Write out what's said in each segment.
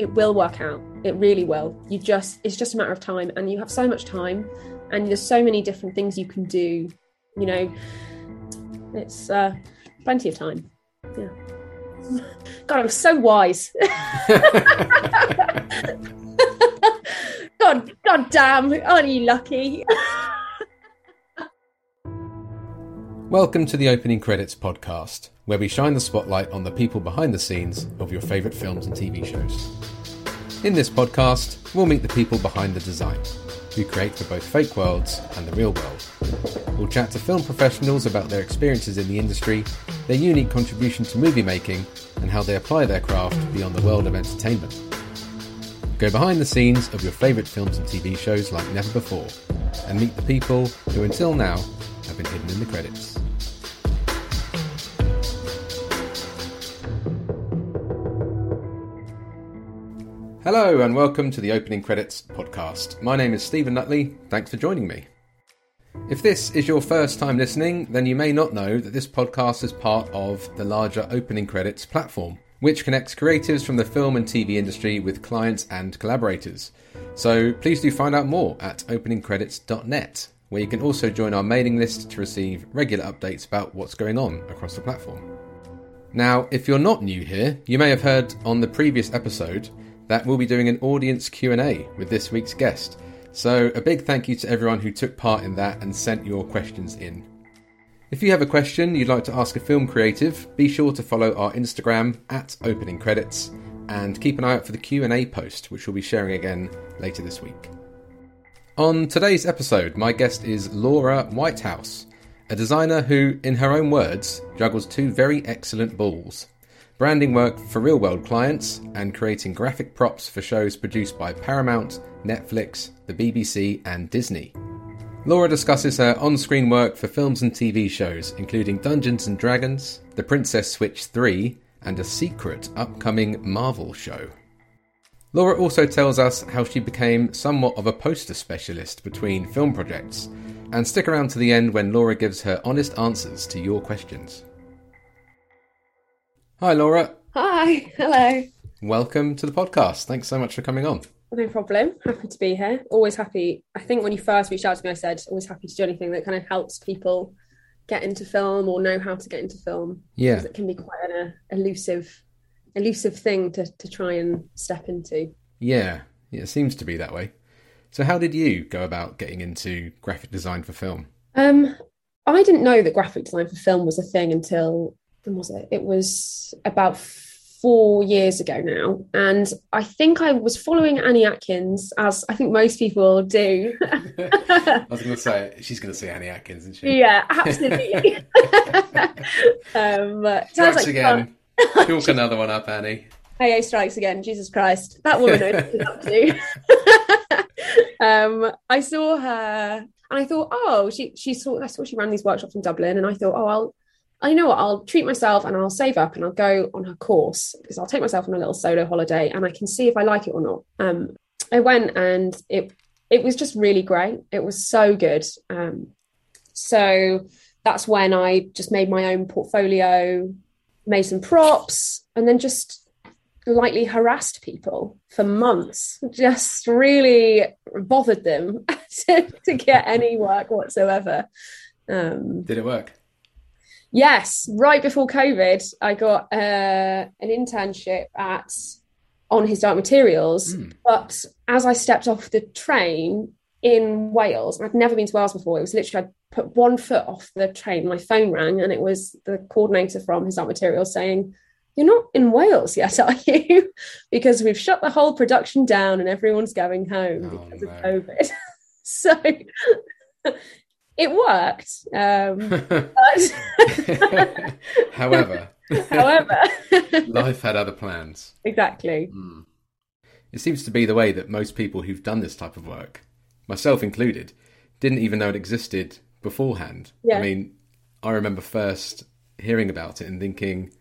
it will work out. It really will. You just it's just a matter of time and you have so much time and there's so many different things you can do. You know, it's uh plenty of time. Yeah. God, I'm so wise. God, God damn, aren't you lucky? Welcome to the Opening Credits podcast, where we shine the spotlight on the people behind the scenes of your favourite films and TV shows. In this podcast, we'll meet the people behind the design, who create for both fake worlds and the real world. We'll chat to film professionals about their experiences in the industry, their unique contribution to movie making, and how they apply their craft beyond the world of entertainment. Go behind the scenes of your favourite films and TV shows like never before, and meet the people who until now have been hidden in the credits. Hello, and welcome to the Opening Credits podcast. My name is Stephen Nutley. Thanks for joining me. If this is your first time listening, then you may not know that this podcast is part of the larger Opening Credits platform, which connects creatives from the film and TV industry with clients and collaborators. So please do find out more at openingcredits.net, where you can also join our mailing list to receive regular updates about what's going on across the platform. Now, if you're not new here, you may have heard on the previous episode that we'll be doing an audience Q&A with this week's guest. So, a big thank you to everyone who took part in that and sent your questions in. If you have a question you'd like to ask a film creative, be sure to follow our Instagram at opening credits and keep an eye out for the Q&A post which we'll be sharing again later this week. On today's episode, my guest is Laura Whitehouse, a designer who, in her own words, juggles two very excellent balls branding work for real world clients, and creating graphic props for shows produced by Paramount, Netflix, the BBC, and Disney. Laura discusses her on screen work for films and TV shows, including Dungeons and Dragons, The Princess Switch 3, and a secret upcoming Marvel show. Laura also tells us how she became somewhat of a poster specialist between film projects, and stick around to the end when Laura gives her honest answers to your questions. Hi, Laura. Hi, hello. Welcome to the podcast. Thanks so much for coming on. No problem. Happy to be here. Always happy. I think when you first reached out to me, I said always happy to do anything that kind of helps people get into film or know how to get into film. Yeah, Because it can be quite an uh, elusive, elusive thing to to try and step into. yeah, yeah. It seems to be that way. So, how did you go about getting into graphic design for film? Um, I didn't know that graphic design for film was a thing until when was it? It was about four years ago now, and I think I was following Annie Atkins, as I think most people do. I was going to say she's going to say Annie Atkins, isn't she? yeah, absolutely. um, Strikes like again. Chalk another one up, Annie. AA strikes again. Jesus Christ, that woman knows what she's up to. um, I saw her, and I thought, oh, she she saw. I saw she ran these workshops in Dublin, and I thought, oh, I'll, I know what, I'll treat myself, and I'll save up, and I'll go on her course because I'll take myself on a little solo holiday, and I can see if I like it or not. Um, I went, and it it was just really great. It was so good. Um, so that's when I just made my own portfolio, made some props, and then just lightly harassed people for months, just really bothered them to, to get any work whatsoever. Um, Did it work? Yes, right before COVID, I got uh, an internship at on his dark materials. Mm. But as I stepped off the train in Wales, I'd never been to Wales before, it was literally I'd put one foot off the train, my phone rang, and it was the coordinator from his dark materials saying, You're not in Wales yet, are you? because we've shut the whole production down and everyone's going home Oh, because no. of COVID. so it worked. Um, However, however, life had other plans. exactly. Mm. It seems to be the way that most people who've done this type of work, myself included, didn't even know it existed beforehand. Yeah. I mean, I remember first hearing about it and thinking,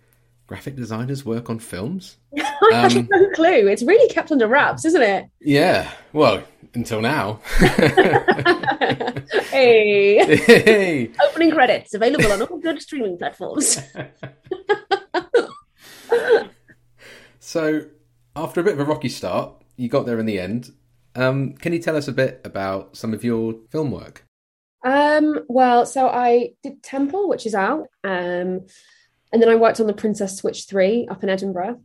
graphic designers work on films? I had Um, no clue. It's really kept under wraps, isn't it? Yeah, well, until now. Hey, Hey. opening credits available on all good streaming platforms. so after a bit of a rocky start, you got there in the end. Um, can you tell us a bit about some of your film work? Um, well, so I did Temple, which is out, um, and then I worked on the Princess Switch Three up in Edinburgh,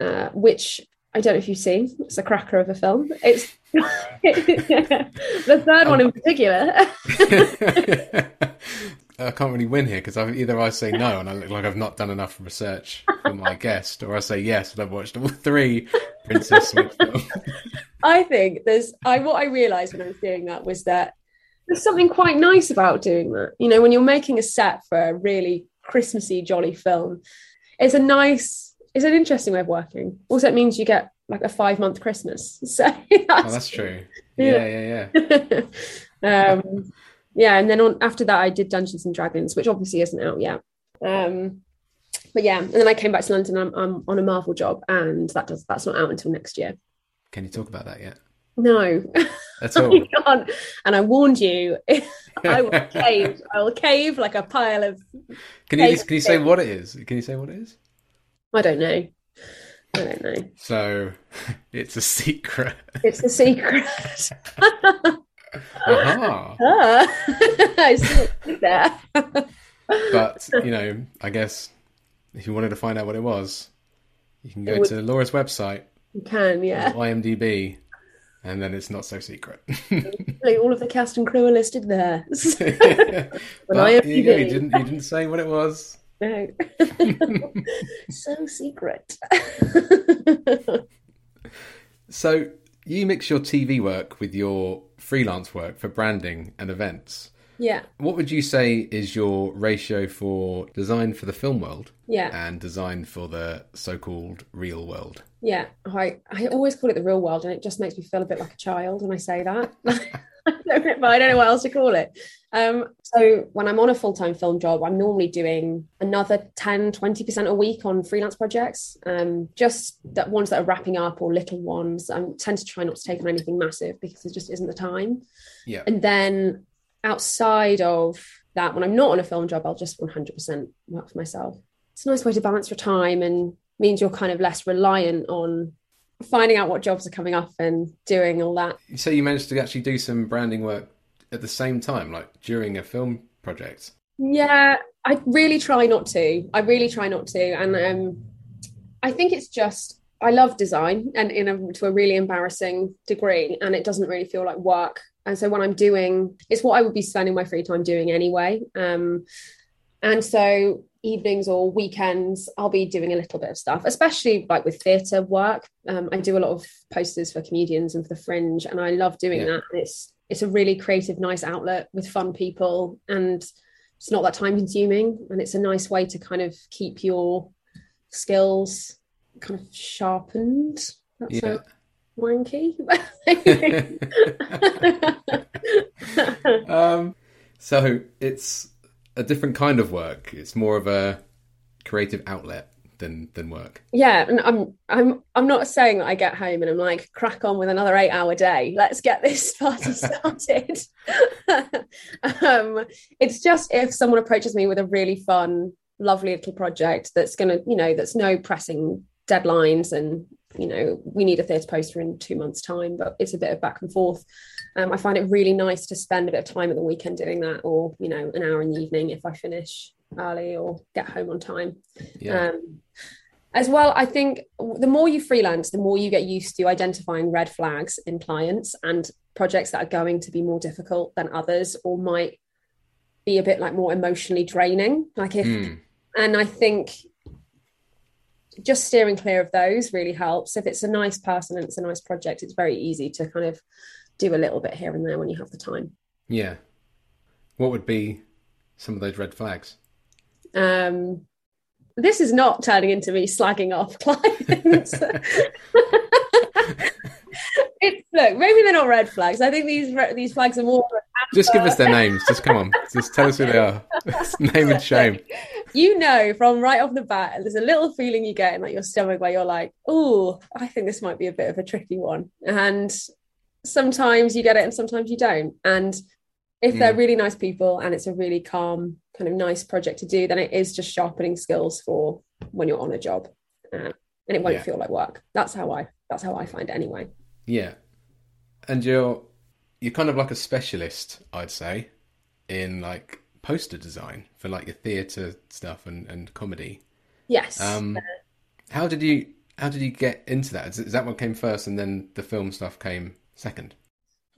uh, which I don't know if you've seen. It's a cracker of a film. It's the third one in particular. I can't really win here because either I say no and I look like I've not done enough research for my guest, or I say yes and I've watched all three Princess Switch films. I think there's I what I realised when I was doing that was that there's something quite nice about doing that. You know, when you're making a set for a really Christmassy, jolly film, it's a nice, it's an interesting way of working. Also, it means you get like a five month Christmas. So that's, oh, that's true. Yeah, yeah, yeah. yeah. um, yeah, and then on after that, I did Dungeons and Dragons, which obviously isn't out yet. Um, but yeah, and then I came back to London. I'm, I'm on a Marvel job, and that does that's not out until next year. Can you talk about that yet? No, that's all. and I warned you, I will cave. I will cave like a pile of. Can you can you say what it is? Can you say what it is? I don't know. I don't know. So, it's a secret. It's a secret. uh-huh. Ah. I see there. but you know, I guess if you wanted to find out what it was, you can go would... to Laura's website. You can, yeah. IMDb and then it's not so secret. all of the cast and crew are listed there. but I you, go, you didn't you didn't say what it was. No, so secret. so you mix your TV work with your freelance work for branding and events. Yeah. What would you say is your ratio for design for the film world? Yeah. And design for the so-called real world? Yeah. I I always call it the real world and it just makes me feel a bit like a child when I say that. I don't know, I don't know what else to call it. Um, so when I'm on a full-time film job, I'm normally doing another 10, 20% a week on freelance projects. Um, just that ones that are wrapping up or little ones. I tend to try not to take on anything massive because it just isn't the time. Yeah. And then outside of that, when I'm not on a film job, I'll just 100% work for myself. It's a nice way to balance your time and means you're kind of less reliant on finding out what jobs are coming up and doing all that. So you managed to actually do some branding work at the same time, like during a film project? Yeah, I really try not to. I really try not to. And um, I think it's just, I love design and in a, to a really embarrassing degree, and it doesn't really feel like work and so when i'm doing it's what i would be spending my free time doing anyway um, and so evenings or weekends i'll be doing a little bit of stuff especially like with theatre work um, i do a lot of posters for comedians and for the fringe and i love doing yeah. that it's it's a really creative nice outlet with fun people and it's not that time consuming and it's a nice way to kind of keep your skills kind of sharpened that's yeah. a wanky. um, so it's a different kind of work. It's more of a creative outlet than than work. Yeah, and I'm I'm I'm not saying that I get home and I'm like crack on with another eight hour day. Let's get this party started. um, it's just if someone approaches me with a really fun, lovely little project that's gonna, you know, that's no pressing deadlines and you know we need a theatre poster in two months time but it's a bit of back and forth um, i find it really nice to spend a bit of time at the weekend doing that or you know an hour in the evening if i finish early or get home on time yeah. um, as well i think the more you freelance the more you get used to identifying red flags in clients and projects that are going to be more difficult than others or might be a bit like more emotionally draining like if mm. and i think just steering clear of those really helps. If it's a nice person and it's a nice project, it's very easy to kind of do a little bit here and there when you have the time. Yeah. What would be some of those red flags? Um, this is not turning into me slagging off clients. it, look, maybe they're not red flags. I think these these flags are more. Just give us their names. Just come on. Just tell us who they are. Name and shame. You know from right off the bat, there's a little feeling you get in like your stomach where you're like, "Oh, I think this might be a bit of a tricky one." And sometimes you get it, and sometimes you don't. And if mm. they're really nice people and it's a really calm, kind of nice project to do, then it is just sharpening skills for when you're on a job. Uh, and it won't Yeah. feel like work. That's how I that's how I find it anyway. Yeah. And you're you're kind of like a specialist, I'd say, in like poster design for like your theatre stuff and, and comedy. Yes. Um how did you how did you get into that? Is, is that what came first and then the film stuff came second?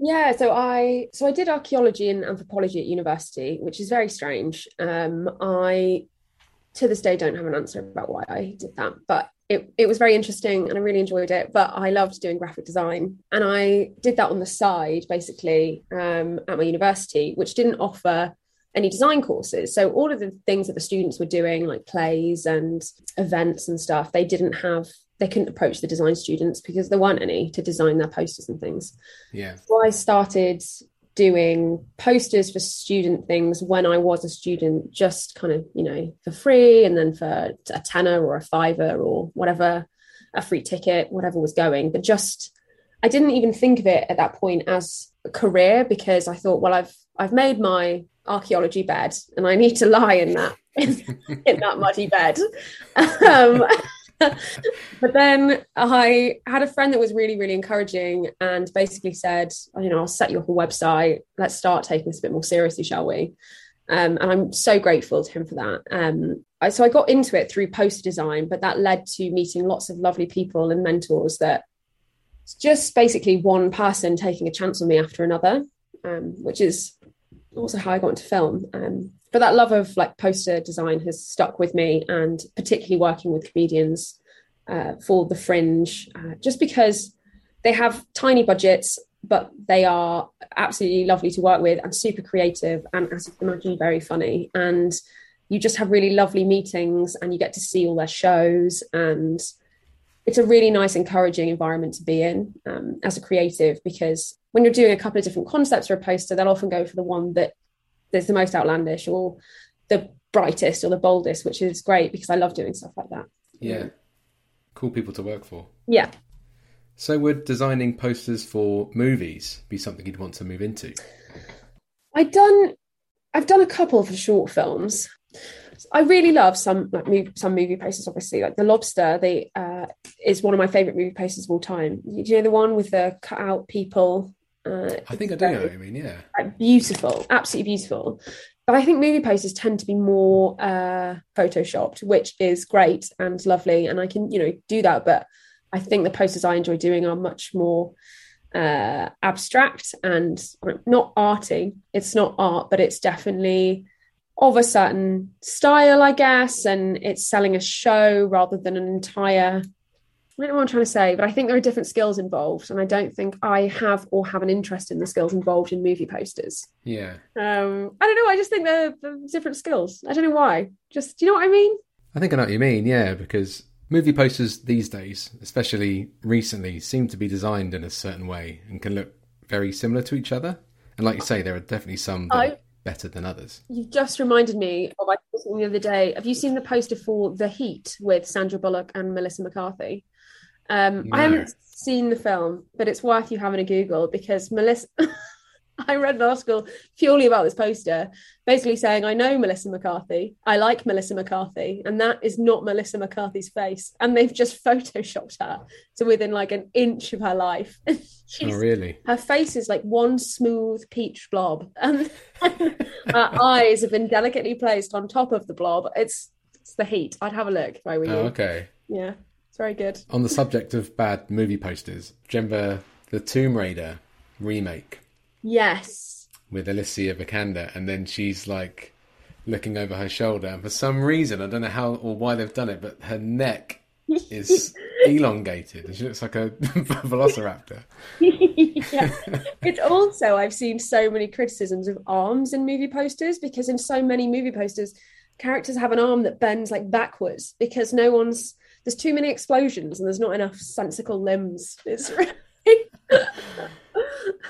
Yeah, so I so I did archaeology and anthropology at university, which is very strange. Um, I to this day don't have an answer about why I did that, but it it was very interesting and I really enjoyed it. But I loved doing graphic design, and I did that on the side basically um, at my university, which didn't offer any design courses. So all of the things that the students were doing, like plays and events and stuff, they didn't have. They couldn't approach the design students because there weren't any to design their posters and things. Yeah. So I started doing posters for student things when I was a student, just kind of, you know, for free and then for a tenner or a fiver or whatever, a free ticket, whatever was going. But just, I didn't even think of it at that point as a career because I thought, well, I've I've made my archaeology bed and I need to lie in that in, in that muddy bed. Um, but then I had a friend that was really, really encouraging and basically said, you know, I'll set you up a website. Let's start taking this a bit more seriously, shall we? Um, and I'm so grateful to him for that. Um, I, so I got into it through poster design, but that led to meeting lots of lovely people and mentors that just basically one person taking a chance on me after another, um, which is also how I got into film. Um, but that love of like poster design has stuck with me, and particularly working with comedians uh, for the Fringe, uh, just because they have tiny budgets, but they are absolutely lovely to work with and super creative, and as you can imagine, very funny. And you just have really lovely meetings, and you get to see all their shows and it's a really nice, encouraging environment to be in um, as a creative because when you're doing a couple of different concepts for a poster, they'll often go for the one that is the most outlandish or the brightest or the boldest, which is great because I love doing stuff like that. Yeah. Cool people to work for. Yeah. So would designing posters for movies be something you'd want to move into? I done I've done a couple for short films. I really love some like movie, some movie posters. Obviously, like The Lobster, they uh, is one of my favorite movie posters of all time. Do you know the one with the cut out people? Uh, I think I do know what I mean, yeah. like, beautiful, absolutely beautiful. But I think movie posters tend to be more uh, photoshopped, which is great and lovely, and I can you know do that. But I think the posters I enjoy doing are much more uh, abstract and not arty. It's not art, but it's definitely of a certain style, I guess, and it's selling a show rather than an entire. I don't know what I'm trying to say, but I think there are different skills involved, and I don't think I have or have an interest in the skills involved in movie posters. Yeah. Um, I don't know. I just think they're, they're different skills. I don't know why. Just, do you know what I mean? I think I know what you mean, yeah, because movie posters these days, especially recently, seem to be designed in a certain way and can look very similar to each other. And like you say, there are definitely some that I- are better than others. You've just reminded me of I the other day. Have you seen the poster for The Heat with Sandra Bullock and Melissa McCarthy? Um, I haven't seen the film, but it's worth you having a Google because Melissa. I read an article purely about this poster, basically saying, I know Melissa McCarthy. I like Melissa McCarthy. And that is not Melissa McCarthy's face. And they've just photoshopped her to within like an inch of her life. She's Oh, really? her face is like one smooth peach blob, and her eyes have been delicately placed on top of the blob. It's it's the heat. I'd have a look if I were you. Oh, okay. Yeah, very good. On the subject of bad movie posters, remember the Tomb Raider remake Yes. with Alicia Vikander? And then she's like looking over her shoulder, and for some reason, I don't know how or why they've done it, but her neck is elongated, and she looks like a velociraptor. yeah. It's also I've seen so many criticisms of arms in movie posters because in so many movie posters, characters have an arm that bends like backwards because no one's there's too many explosions and there's not enough sensical limbs. It's really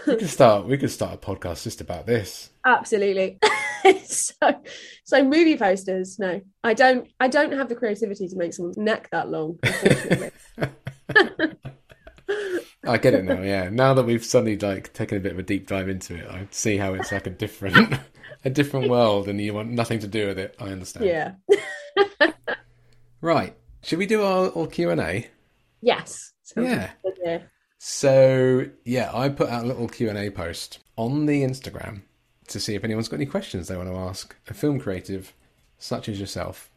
We could start. We could start a podcast just about this. Absolutely. so, so movie posters. No, I don't. I don't have the creativity to make someone's neck that long. I get it now. Yeah, now that we've suddenly like taken a bit of a deep dive into it, I see how it's like a different, a different world, and you want nothing to do with it. I understand. yeah. Right. Should we do our, our Q and A? Yes. Yeah. So yeah, I put out a little Q and A post on the Instagram to see if anyone's got any questions they want to ask a film creative such as yourself.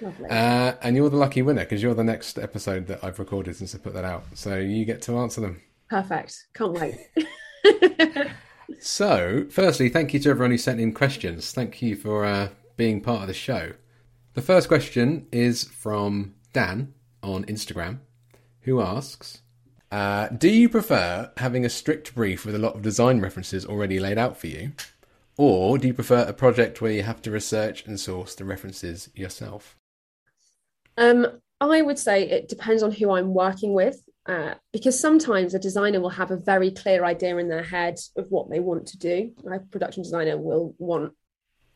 Lovely. Uh, and you're the lucky winner because you're the next episode that I've recorded since I put that out. So you get to answer them. Perfect. Can't wait. So, firstly, thank you to everyone who sent in questions. Thank you for uh, being part of the show. The first question is from Dan on Instagram, who asks uh, Do you prefer having a strict brief with a lot of design references already laid out for you? Or do you prefer a project where you have to research and source the references yourself? Um, I would say it depends on who I'm working with, uh, because sometimes a designer will have a very clear idea in their head of what they want to do. A production designer will want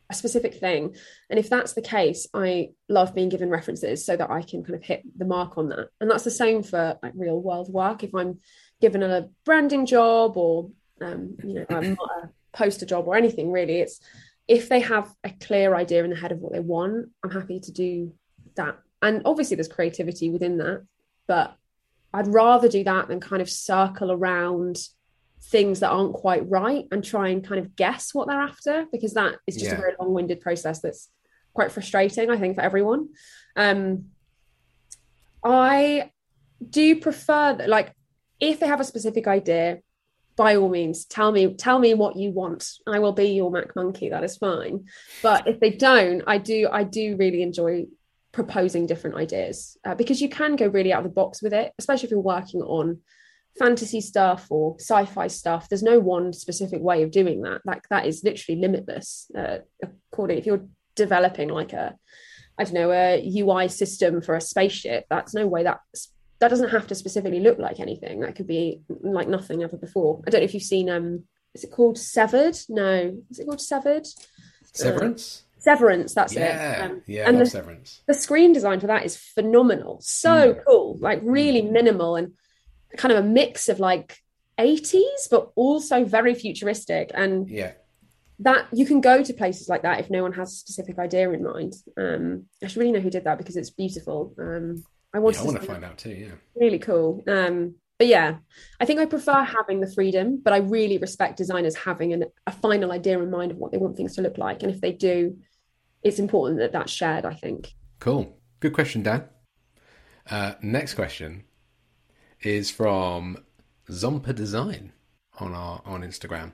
a specific thing, and if that's the case, I love being given references so that I can kind of hit the mark on that. And that's the same for like real world work. If I'm given a branding job or um, you know, I'm not a poster job or anything really, it's if they have a clear idea in the head of what they want, I'm happy to do that. And obviously, there's creativity within that, but I'd rather do that than kind of circle around things that aren't quite right and try and kind of guess what they're after because that is just Yeah. a very long-winded process that's quite frustrating, I think, for everyone. Um, I do prefer that, like, if they have a specific idea, by all means, tell me tell me what you want. I will be your Mac monkey. That is fine. But if they don't, I do I do really enjoy proposing different ideas uh, because you can go really out of the box with it, especially if you're working on fantasy stuff or sci-fi stuff. There's no one specific way of doing that. Like that is literally limitless. Uh, according if you're developing like a I don't know a UI system for a spaceship, that's no way that that doesn't have to specifically look like anything. That could be like nothing ever before. I don't know if you've seen um is it called Severed? No, is it called Severed? Severance? Severance, that's yeah, it. Um, yeah, and the, Severance. the screen design for that is phenomenal. So Mm. cool, like really minimal and kind of a mix of like 80s, but also very futuristic. And Yeah, that you can go to places like that if no one has a specific idea in mind. Um, I should really know who did that because it's beautiful. Um, I want yeah I to want to find out too. Yeah. really cool. Um, but yeah, I think I prefer having the freedom, but I really respect designers having an, a final idea in mind of what they want things to look like. And if they do, it's important that that's shared, I think. Cool. Good question, Dan. Uh, next question is from Zompa Design on our on Instagram.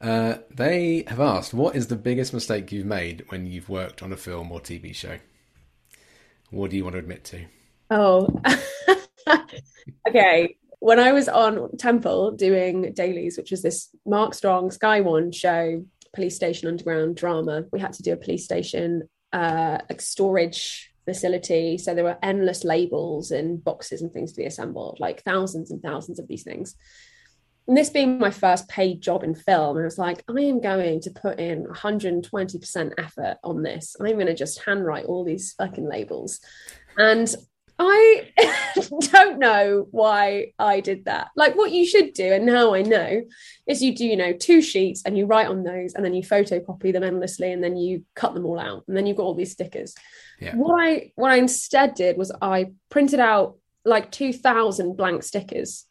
Uh, they have asked, "What is the biggest mistake you've made when you've worked on a film or TV show?" What do you want to admit to? Oh, okay. When I was on Temple doing dailies, which was this Mark Strong Sky One show, police station underground drama, we had to do a police station uh, like storage facility. So there were endless labels and boxes and things to be assembled, like thousands and thousands of these things. And this being my first paid job in film, I was like, I am going to put in 120% effort on this. I'm going to just handwrite all these fucking labels. And I don't know why I did that. Like, what you should do, and now I know, is you do, you know, two sheets and you write on those and then you photocopy them endlessly and then you cut them all out and then you've got all these stickers. Yeah. What I what I instead did was I printed out like 2,000 blank stickers,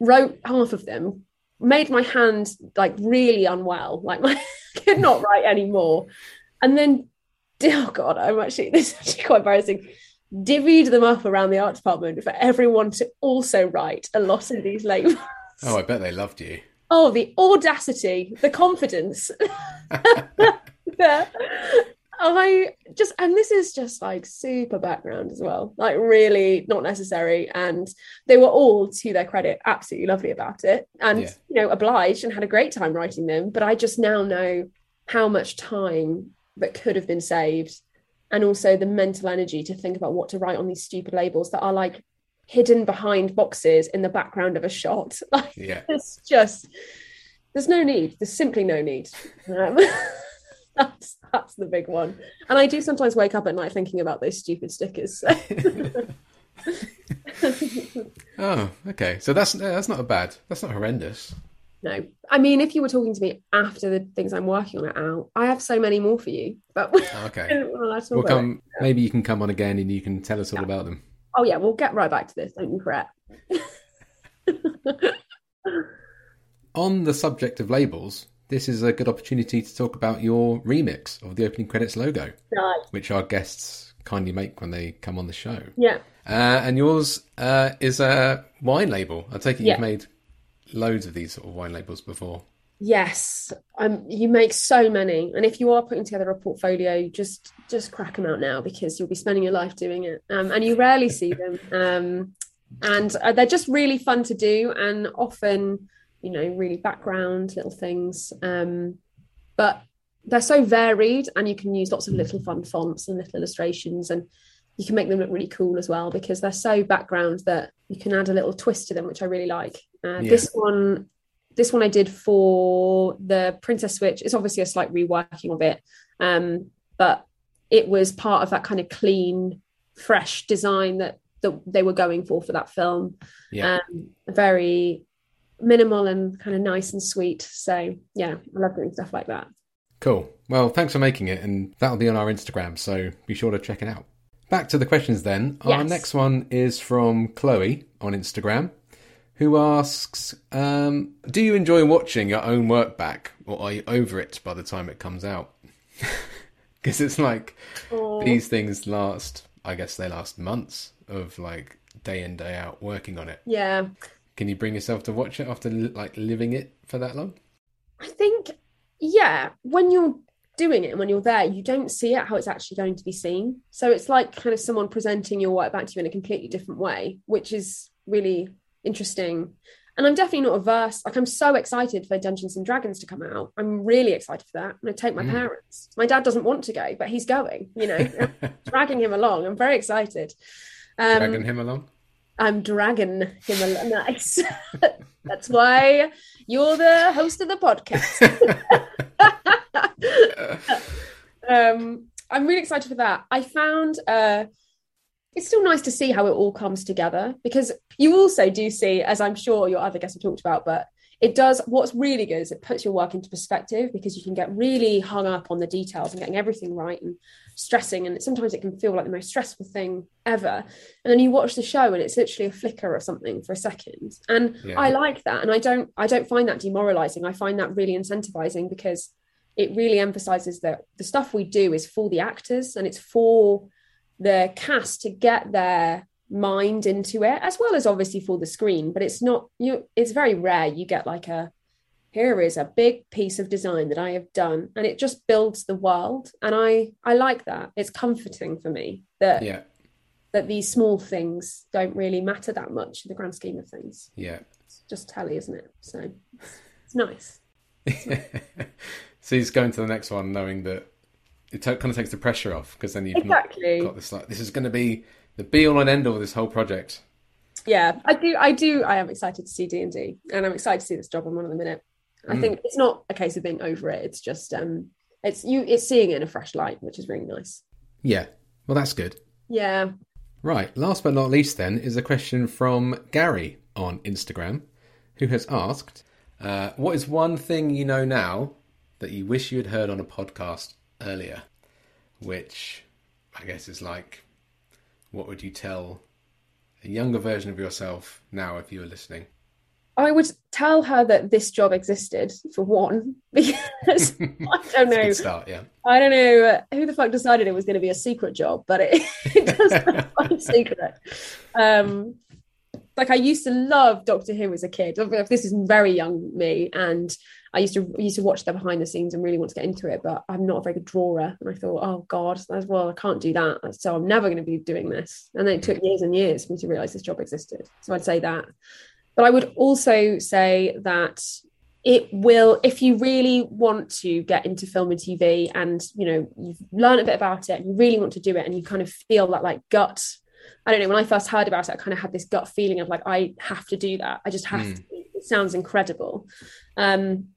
wrote half of them, made my hand like really unwell, like my could not write anymore, and then oh god, I'm actually this is actually quite embarrassing divvied them up around the art department for everyone to also write a lot of these labels. Oh, I bet they loved you. Oh, the audacity, the confidence. I just, and this is just like super background as well, like really not necessary. And they were all, to their credit, absolutely lovely about it and, Yeah. you know, obliged and had a great time writing them. But I just now know how much time that could have been saved and also the mental energy to think about what to write on these stupid labels that are like hidden behind boxes in the background of a shot. Like Yeah. it's just there's no need. There's simply no need. Um, that's that's the big one. And I do sometimes wake up at night thinking about those stupid stickers. so- Oh, okay. So that's that's not a bad. That's not horrendous. No. I mean, if you were talking to me after the things I'm working on out, I have so many more for you. But okay, we'll come. Maybe you can come on again and you can tell us all yeah. about them. Oh yeah, we'll get right back to this. Don't you fret. on the subject of labels, this is a good opportunity to talk about your remix of the opening credits logo, which our guests kindly make when they come on the show. Yeah. Uh, and yours uh, is a wine label. I take it yeah. you've made loads of these sort of wine labels before. Yes, um, you make so many, and if you are putting together a portfolio, just just crack them out now because you'll be spending your life doing it, um, and you rarely see them. Um, and uh, they're just really fun to do, and often, you know, really background little things. Um, but they're so varied, and you can use lots of little fun fonts and little illustrations, and you can make them look really cool as well because they're so background that you can add a little twist to them, which I really like. Uh, yeah. This one, this one I did for the Princess Switch. It's obviously a slight reworking of it, um, but it was part of that kind of clean, fresh design that that they were going for for that film. Yeah, um, very minimal and kind of nice and sweet. So yeah, I love doing stuff like that. Cool. Well, thanks for making it, and that'll be on our Instagram. So be sure to check it out. Back to the questions then. Yes. Our next one is from Chloe on Instagram, who asks um, Do you enjoy watching your own work back, or are you over it by the time it comes out? Because it's like Aww. these things last, I guess they last months of like day in, day out working on it. Yeah. Can you bring yourself to watch it after like living it for that long? I think, yeah, when you're doing it and when you're there you don't see it how it's actually going to be seen so it's like kind of someone presenting your work back to you in a completely different way which is really interesting. And i'm definitely not averse like i'm so excited for dungeons and dragons to come out. I'm really excited for that. I'm going to take my mm. parents. My dad doesn't want to go but he's going you know? Dragging him along. I'm very excited. Um, dragging him along? I'm dragging him along. Nice. That's why you're the host of the podcast. Um, I'm really excited for that. I found uh, it's still nice to see how it all comes together because you also do see, as I'm sure your other guests have talked about, but it does what's really good is it puts your work into perspective because you can get really hung up on the details and getting everything right and stressing. And sometimes it can feel like the most stressful thing ever. And then you watch the show and it's literally a flicker of something for a second. And yeah. i like that. And i don't i don't find that demoralizing. I find that really incentivizing because it really emphasizes that the stuff we do is for the actors and it's for the cast to get their mind into it as well as obviously for the screen but it's not you it's very rare you get like a here is a big piece of design that i have done and it just builds the world and i i like that. It's comforting for me that yeah. that these small things don't really matter that much in the grand scheme of things. Yeah. It's just telly isn't it? So it's nice, it's nice. So he's going to the next one knowing that it t- kind of takes the pressure off because then you've exactly. got this like this is going to be the be all and end all of this whole project. Yeah, I do. I do. I am excited to see D and D, and I'm excited to see this job on one of the minute. I mm. think it's not a case of being over it. It's just um, it's you. It's seeing it in a fresh light, which is really nice. Yeah. Well, that's good. Yeah. Right. Last but not least, then, is a question from Gary on Instagram, who has asked, uh, "What is one thing you know now that you wish you had heard on a podcast earlier, which I guess is like, what would you tell a younger version of yourself now if you were listening? I would tell her that this job existed for one, because I don't know. start, yeah. I don't know who the fuck decided it was going to be a secret job, but it, it does secret. Um, like I used to love Doctor Who as a kid. This is very young me, and I used to used to watch the behind the scenes and really want to get into it, but I'm not a very good drawer. And I thought, oh God, as well, I can't do that. So I'm never going to be doing this. And then it took years and years for me to realize this job existed. So I'd say that. But I would also say that it will, if you really want to get into film and TV and you know, you've learned a bit about it and you really want to do it and you kind of feel that like gut. I don't know, when I first heard about it, I kind of had this gut feeling of like, I have to do that. I just have mm. to. It sounds incredible. Um,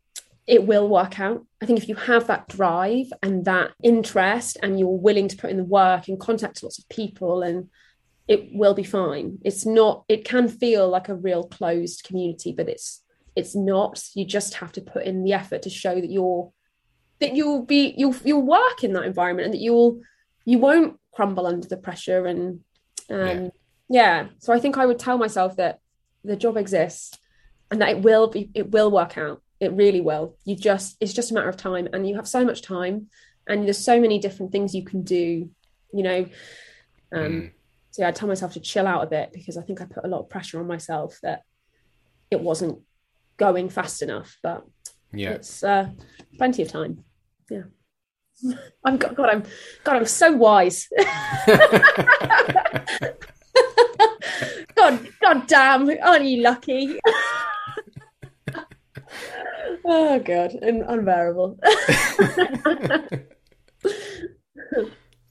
it will work out. I think if you have that drive and that interest and you're willing to put in the work and contact lots of people and it will be fine. It's not, it can feel like a real closed community, but it's, it's not you just have to put in the effort to show that you're that you'll be you'll you'll work in that environment and that you'll you won't crumble under the pressure and um yeah. yeah so i think i would tell myself that the job exists and that it will be it will work out it really will you just it's just a matter of time and you have so much time and there's so many different things you can do you know? Um mm. so yeah i tell myself to chill out a bit because i think i put a lot of pressure on myself that it wasn't going fast enough but yeah. it's uh plenty of time. Yeah. I'm god i'm god i'm so wise. God god damn aren't you lucky oh god. Un- unbearable.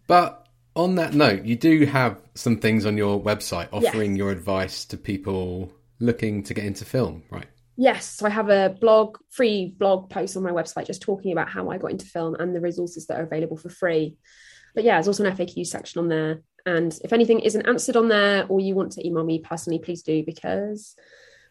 But on that note you do have some things on your website offering yes. your advice to people looking to get into film right? Yes. So i have a blog free blog post on my website just talking about how i got into film and the resources that are available for free. But yeah there's also an faq section on there. And if anything isn't answered on there or you want to email me personally please do because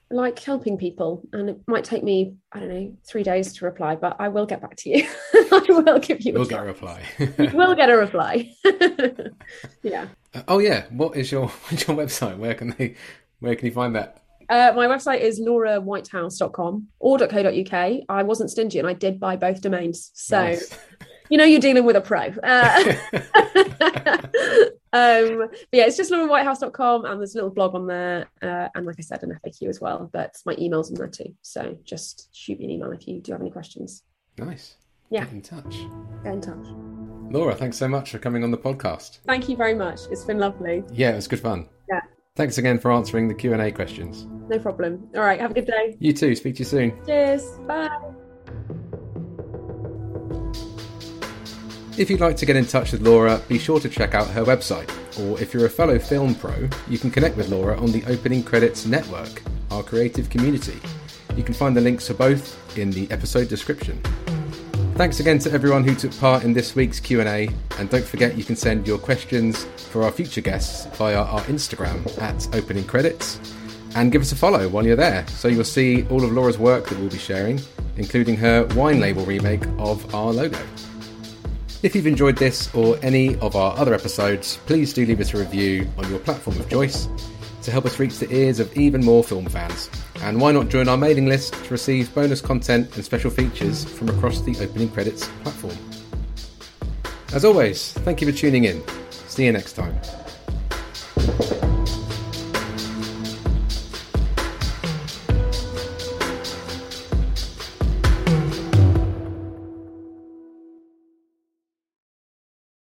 like helping people and it might take me i don't know three days to reply but i will get back to you. I will give you we'll a get a reply. You will get a reply. Yeah. Uh, oh yeah. What is your what's your website? Where can they where can you find that? Uh, my website is laurawhitehouse.com or .co.uk. I wasn't stingy and I did buy both domains. So nice. You know you're dealing with a pro. Uh, um, but yeah, it's just laurawhitehouse.com and there's a little blog on there. Uh, and like I said, an FAQ as well. But my email's in there too. So just shoot me an email if you do have any questions. Nice. Yeah. Get in touch. Get in touch. Laura, thanks so much for coming on the podcast. Thank you very much. It's been lovely. Yeah, it was good fun. Yeah. Thanks again for answering the Q&A questions. No problem. All right, have a good day. You too. Speak to you soon. Cheers. Bye. If you'd like to get in touch with Laura, be sure to check out her website. Or if you're a fellow film pro, you can connect with Laura on the Opening Credits Network, our creative community. You can find the links for both in the episode description. Thanks again to everyone who took part in this week's Q&A and don't forget you can send your questions for our future guests via our Instagram at opening credits and give us a follow while you're there so you'll see all of Laura's work that we'll be sharing including her wine label remake of our logo. If you've enjoyed this or any of our other episodes, please do leave us a review on your platform of choice to help us reach the ears of even more film fans. And why not join our mailing list to receive bonus content and special features from across the opening credits platform? As always, thank you for tuning in. See you next time.